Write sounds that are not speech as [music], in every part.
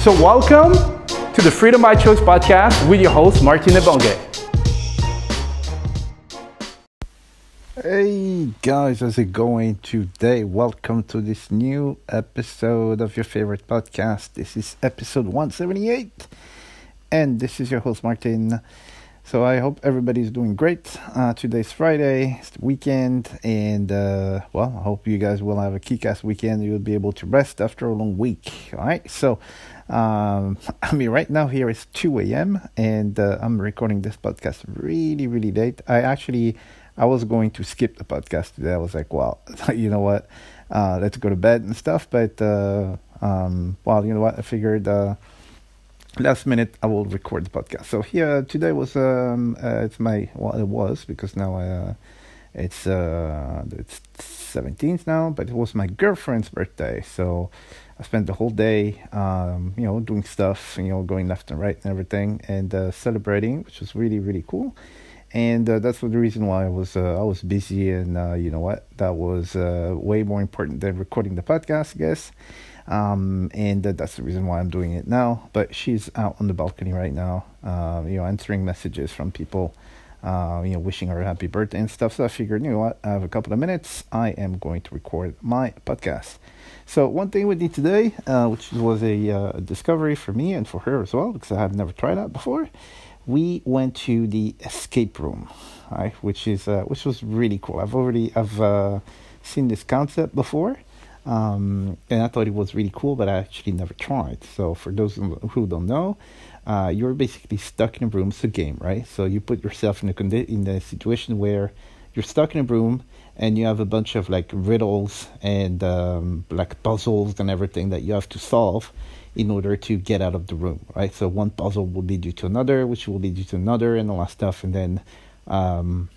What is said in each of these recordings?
So welcome to the Freedom by Choice podcast with your host, Martin Ebonge. Hey guys, how's it going today? Welcome to this new episode of your favorite podcast. This is episode 178, and this is your host Martin. So I hope everybody's doing great. Uh, today's Friday, it's the weekend, and uh, well, I hope you guys will have a kick-ass weekend. You'll be able to rest after a long week. All right, so um, [laughs] I mean, right now here is 2 a.m. and uh, I'm recording this podcast really, really late. I actually I was going to skip the podcast today. I was like, well, [laughs] you know what? Uh, let's go to bed and stuff. But, uh, um, well, you know what? I figured uh, last minute I will record the podcast. So here today was, um, uh, it's my, well, it was because now uh, it's, it's 17th now, but it was my girlfriend's birthday. So I spent the whole day, um, you know, doing stuff, you know, going left and right and everything and celebrating, which was really, really cool and uh, that's the reason why I was uh, I was busy, and uh, you know what, that was uh, way more important than recording the podcast, I guess. Um, and that's the reason why I'm doing it now. But she's out on the balcony right now, uh, you know, answering messages from people, uh, you know, wishing her a happy birthday and stuff. So I figured, you know what, I have a couple of minutes. I am going to record my podcast. So one thing we did today, which was a discovery for me and for her as well, because I have never tried that before we went to the escape room, right? Which is uh, which was really cool. I've already I've uh, seen this concept before, um, and I thought it was really cool, but I actually never tried. So for those who don't know, uh, you're basically stuck in a room. It's a game, right? So you put yourself in a condi- in a situation where you're stuck in a room and you have a bunch of like riddles and um, like puzzles and everything that you have to solve in order to get out of the room, right? So one puzzle will lead you to another, which will lead you to another, and all that stuff, and then um,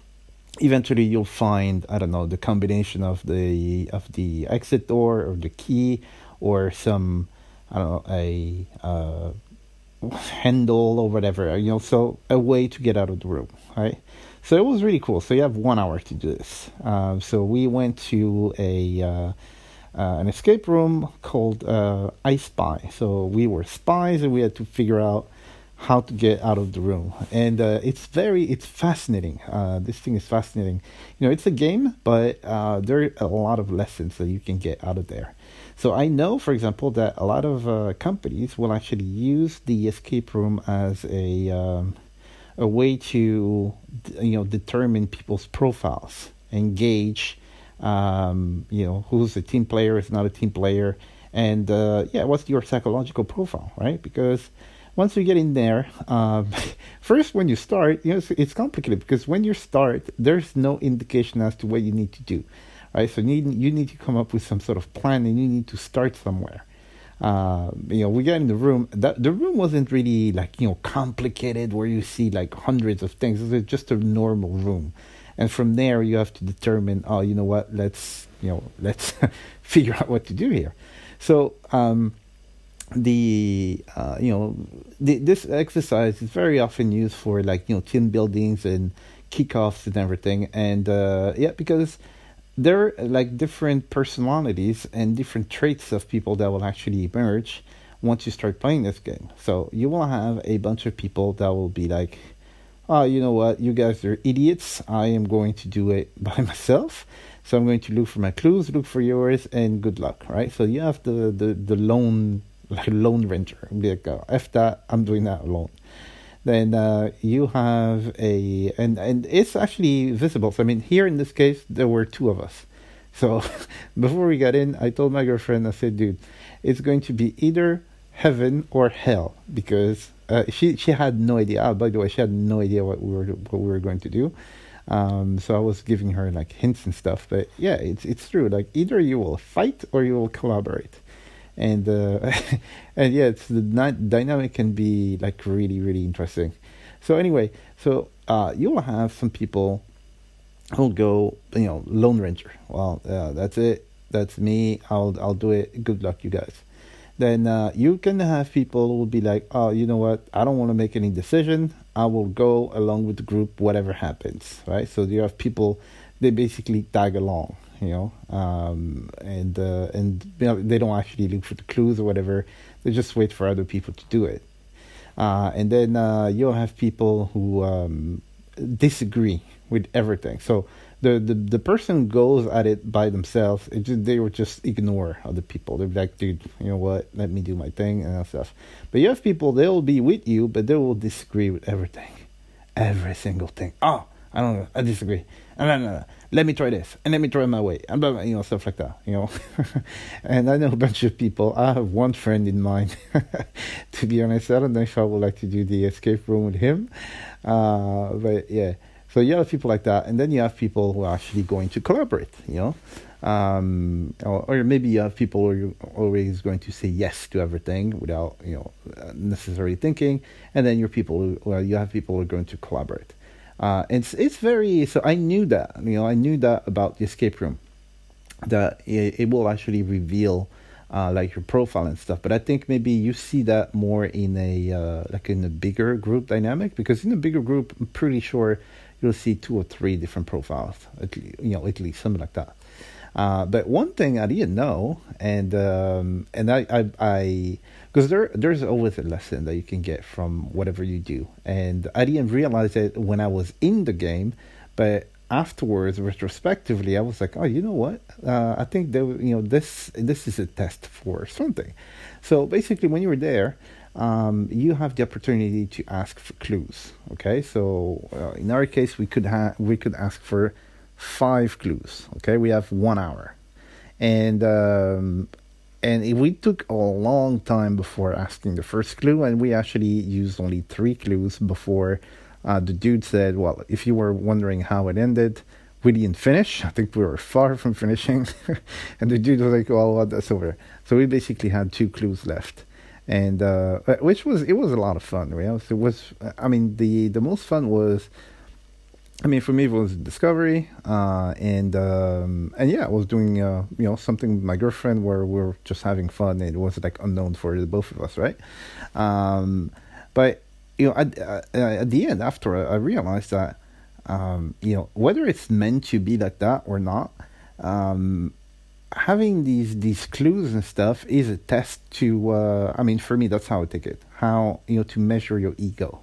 eventually you'll find I don't know the combination of the of the exit door or the key or some I don't know a uh, handle or whatever, you know, so a way to get out of the room, right? So it was really cool. So you have one hour to do this. Uh, so we went to a uh, uh, an escape room called uh, I Spy. So we were spies and we had to figure out how to get out of the room. And uh, it's very, it's fascinating. Uh, this thing is fascinating. You know, it's a game, but uh, there are a lot of lessons that you can get out of there. So I know, for example, that a lot of companies will actually use the escape room as a um, a way to you know determine people's profiles, engage um, you know, who's a team player, is not a team player, and uh, yeah, what's your psychological profile, right? Because once you get in there, uh, [laughs] first when you start, you know, it's, it's, complicated because when you start, there's no indication as to what you need to do, right? So you need, you need to come up with some sort of plan, and you need to start somewhere. Uh, you know, we get in the room. That the room wasn't really like you know complicated, where you see like hundreds of things. It was just a normal room and from there you have to determine oh you know what let's you know [laughs] let's [laughs] figure out what to do here so um, the uh, you know the, this exercise is very often used for like you know team buildings and kickoffs and everything and uh, yeah because there are like different personalities and different traits of people that will actually emerge once you start playing this game so you will have a bunch of people that will be like oh, you know what, you guys are idiots. I am going to do it [laughs] by myself. So I'm going to look for my clues, look for yours, and good luck, right? So you have the, the, the lone [laughs] like lone ranger. Be like, oh, F that, I'm doing that alone. Then uh, you have a, and, and it's actually visible. So, I mean, here in this case, there were two of us. So [laughs] before we got in, I told my girlfriend, I said, dude, it's going to be either heaven or hell because uh, she she had no idea. Oh, by the way, she had no idea what we were what we were going to do. Um, so I was giving her like hints and stuff. But yeah, it's it's true. Like either you will fight or you will collaborate, and uh, [laughs] and yeah, it's the dynamic can be like really really interesting. So anyway, so uh, you will have some people who'll go, you know, Lone Ranger. Well, uh, that's it. That's me. I'll I'll do it. Good luck, you guys then uh, you can have people who will be like, oh, you know what? I don't want to make any decision. I will go along with the group, whatever happens, right? So you have people, they basically tag along, you know, um, and uh, and you know, they don't actually look for the clues or whatever. They just wait for other people to do it. Uh, and then uh, you'll have people who um, disagree with everything. So the, the the person goes at it by themselves. It just, they would just ignore other people. They're like, dude, you know what? Let me do my thing and stuff. But you have people they'll be with you, but they will disagree with everything, every single thing. Oh, I don't know. I disagree. No, no. Let me try this, and let me try my way, and you know stuff like that. You know, [laughs] and I know a bunch of people. I have one friend in mind. [laughs] to be honest, I don't know if I would like to do the escape room with him, uh, but yeah. So you have people like that, and then you have people who are actually going to collaborate. You know, um, or, or, maybe you have people who are always going to say yes to everything without you know necessarily thinking, and then your people who, well, you have people who are going to collaborate. Uh, it's it's very so I knew that you know I knew that about the escape room, that it, it will actually reveal. Uh, like your profile and stuff. But I think maybe you see that more in a uh, like in a bigger group dynamic because in a bigger group, I'm pretty sure you'll see two or three different profiles, at you know, at least something like that. Uh, but one thing I didn't know, and um, and I I because there there's always a lesson that you can get from whatever you do, and I didn't realize it when I was in the game, but afterwards, retrospectively, I was like, oh, you know what? Uh, I think that you know this this is a test for something. So basically, when you were there, um, you have the opportunity to ask for clues. Okay, so uh, in our case, we could have we could ask for five clues. Okay, we have one hour, and um, and we took a long time before asking the first clue, and we actually used only three clues before uh, the dude said, "Well, if you were wondering how it ended." We didn't finish. I think we were far from finishing. [laughs] and the dude was like, well, that's over. So we basically had two clues left and uh, which was it was a lot of fun. You know? It was I mean the the most fun was. I mean, for me, it was a discovery, uh, and um, and yeah, I was doing uh, you know something with my girlfriend where we are just having fun. It was like unknown for the both of us, right? Um, but you know, at, uh, at the end, after I realized that um, you know whether it's meant to be like that or not, um, having these these clues and stuff is a test to uh, i mean for me that's how i take it how you know to measure your ego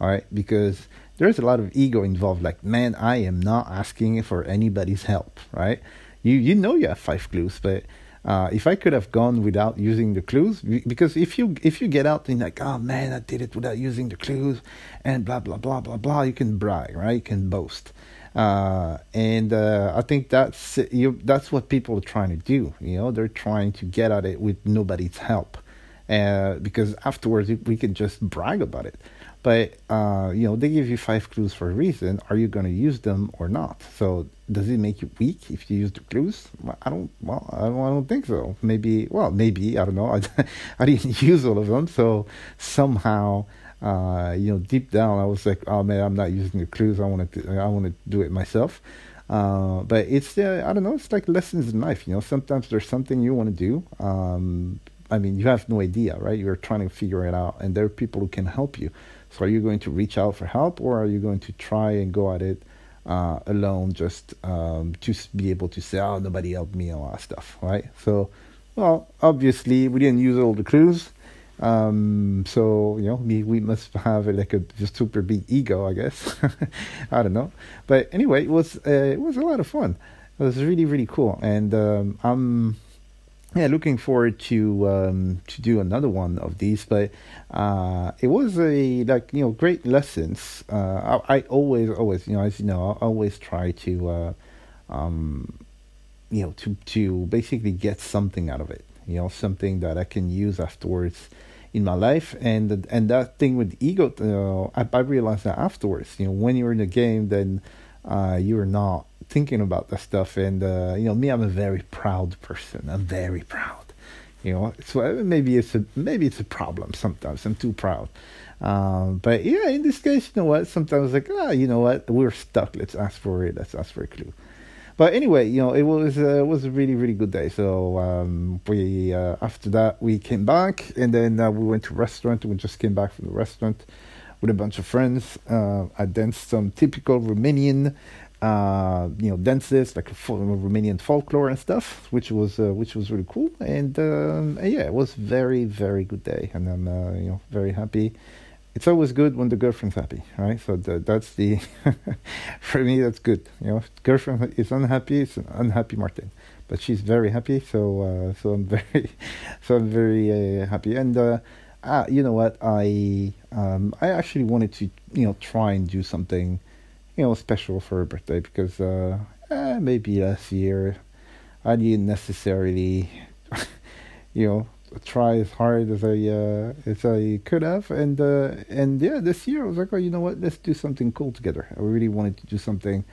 all right because there's a lot of ego involved like man i am not asking for anybody's help right you you know you have five clues but uh, if I could have gone without using the clues, because if you if you get out and like, oh man, I did it without using the clues, and blah blah blah blah blah, you can brag, right? You can boast. Uh, and uh, I think that's you, that's what people are trying to do. You know, they're trying to get at it with nobody's help, uh, because afterwards we can just brag about it. But uh, you know, they give you five clues for a reason. Are you going to use them or not? So does it make you weak if you use the clues? I don't. Well, I don't, I don't think so. Maybe. Well, maybe I don't know. I, [laughs] I didn't [laughs] use all of them, so somehow uh, you know, deep down, I was like, oh man, I'm not using the clues. I want to, I want to do it myself. Uh, but it's, uh, I don't know, it's like lessons in life. You know, sometimes there's something you want to do. Um, I mean, you have no idea, right? You're trying to figure it out, and there are people who can help you. So, are you going to reach out for help, or are you going to try and go at it uh, alone, just um, to be able to say, "Oh, nobody helped me," all that stuff, right? So, well, obviously, we didn't use all the clues. Um, so you know, we we must have like a just super big ego, I guess. [laughs] I don't know, but anyway, it was uh, it was a lot of fun. It was really really cool, and um, I'm yeah, looking forward to um, to do another one of these. But uh, it was a like you know great lessons. Uh, I, I, always always you know as you know I always try to uh, um, you know to to basically get something out of it. You know something that I can use afterwards in my life and and that thing with ego uh, I, I realized that afterwards you know when you're in a game then uh, you're not thinking about that stuff. And uh, you know, me, I'm a very proud person. I'm very proud. You know, so maybe it's a maybe it's a problem sometimes. I'm too proud. Um, but yeah, in this case, you know what? Sometimes like, ah, you know what? We're stuck. Let's ask for it. Let's ask for a clue. But anyway, you know, it was uh, it was a really really good day. So um, we uh, after that we came back, and then uh, we went to restaurant. We just came back from the restaurant with a bunch of friends. Uh, I danced some typical Romanian uh, you know dances like Romanian folklore and stuff, which was uh, which was really cool. And, um, yeah, it was very very good day, and I'm uh, you know very happy. It's always good when the girlfriend's happy, right? So that's the [laughs] for me that's good. You know, girlfriend is unhappy, it's an unhappy Martin, but she's very happy. So uh, so I'm [laughs] very so I'm very uh, happy. And uh, you know what, I um, I actually wanted to you know try and do something you know, special for her birthday because uh, eh, maybe last year I didn't necessarily, [laughs] you know, try as hard as I uh, as I could have, and uh, and yeah, this year I was like, oh, you know what, let's do something cool together. I really wanted to do something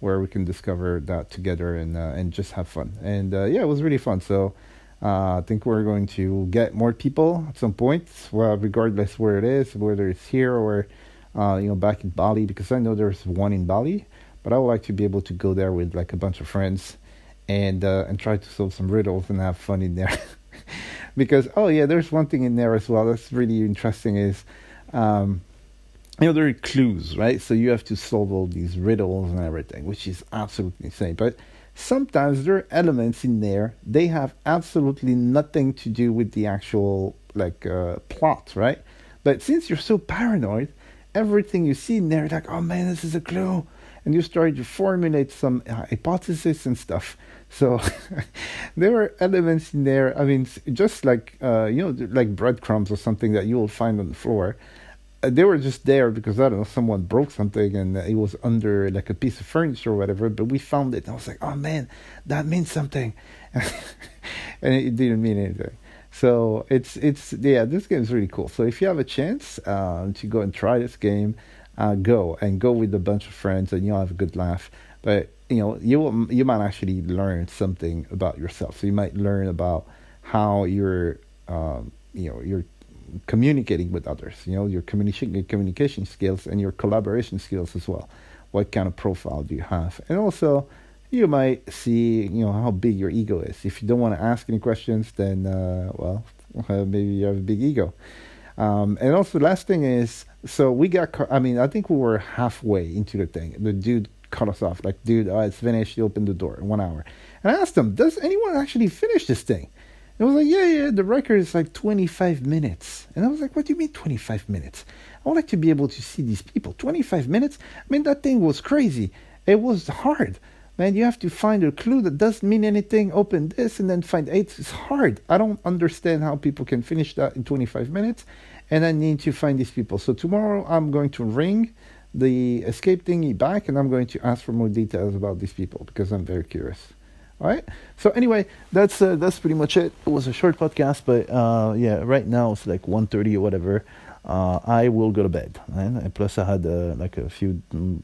where we can discover that together and uh, and just have fun, and uh, yeah, it was really fun. So. Uh, I think we're going to get more people at some point, well, regardless where it is, whether it's here or uh, you know, back in Bali because I know there's one in Bali, but I would like to be able to go there with like a bunch of friends and uh, and try to solve some riddles and have fun in there. [laughs] because oh yeah, there's one thing in there as well that's really interesting is. Um, you know, there are clues, right? So you have to solve all these riddles and everything, which is absolutely insane. But sometimes there are elements in there they have absolutely nothing to do with the actual like uh, plot, right? But since you're so paranoid, everything you see in there, like, oh man, this is a clue. And you start to formulate some uh, hypotheses and stuff. So [laughs] there are elements in there. I mean, just like uh, you know, like breadcrumbs or something that you will find on the floor. They were just there because I don't know someone broke something and it was under like a piece of furniture or whatever. But we found it. And I was like, oh man, that means something, [laughs] and it didn't mean anything. So it's it's yeah, this game is really cool. So if you have a chance uh, to go and try this game, uh, go and go with a bunch of friends, and you'll have a good laugh. But you know you will, you might actually learn something about yourself. So you might learn about how you're um, you know you're communicating with others. You know your communication communication skills and your collaboration skills as well. What kind of profile do you have? And also you might see you know how big your ego is. If you don't want to ask any questions, then uh, well, [laughs] maybe you have a big ego. Um, and also, the last thing is, so we got. I mean, I think we were halfway into the thing. The dude cut us off, like, dude, oh, it's finished. He opened the door in one hour. And I asked him, does anyone actually finish this thing? I was like, yeah, yeah, the record is like 25 minutes. And I was like, what do you mean 25 minutes? I would like to be able to see these people. 25 minutes? I mean, that thing was crazy. It was hard man, you have to find a clue that doesn't mean anything. Open this and then find eight. It's hard. I don't understand how people can finish that in 25 minutes. And I need to find these people. So tomorrow I'm going to ring the escape thingy back and I'm going to ask for more details about these people because I'm very curious. All right. So anyway, that's uh, that's pretty much it. It was a short podcast, but uh, yeah, right now it's like 1.30 or whatever. Uh, I will go to bed. And plus, I had uh, like a few mm,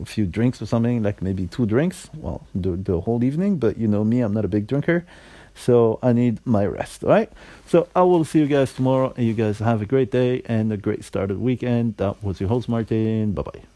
a few drinks or something, like maybe two drinks, well, the, the whole evening. But you know me, I'm not a big drinker. So I need my rest, all right? So I will see you guys tomorrow. And you guys have a great day and a great start of the weekend. That was your host, Martin. Bye bye.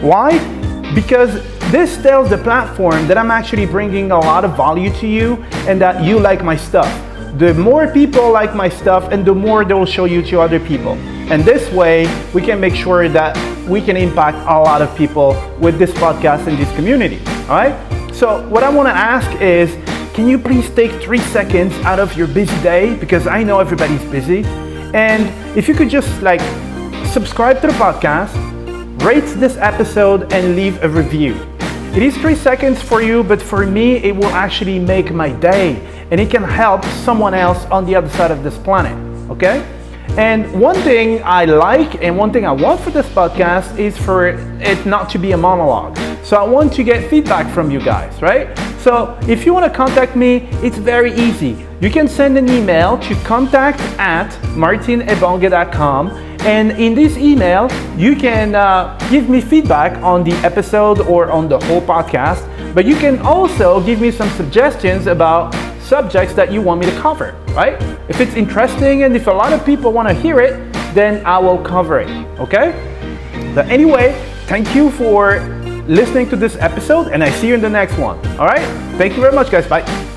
Why? Because This tells the platform that I'm actually bringing a lot of value to you and that you like my stuff. The more people like my stuff and the more they'll show you to other people. And this way, we can make sure that we can impact a lot of people with this podcast and this community. All right? So, what I want to ask is can you please take three seconds out of your busy day? Because I know everybody's busy. And if you could just like subscribe to the podcast, rate this episode, and leave a review. It is three seconds for you, but for me, it will actually make my day and it can help someone else on the other side of this planet. Okay? And one thing I like and one thing I want for this podcast is for it not to be a monologue. So I want to get feedback from you guys, right? So if you want to contact me, it's very easy. You can send an email to contact at martinebonge.com and in this email, you can uh, give me feedback on the episode or on the whole podcast, but you can also give me some suggestions about subjects that you want me to cover, right? If it's interesting and if a lot of people want to hear it, then I will cover it, okay? But anyway, thank you for listening to this episode and I see you in the next one, all right? Thank you very much, guys. Bye.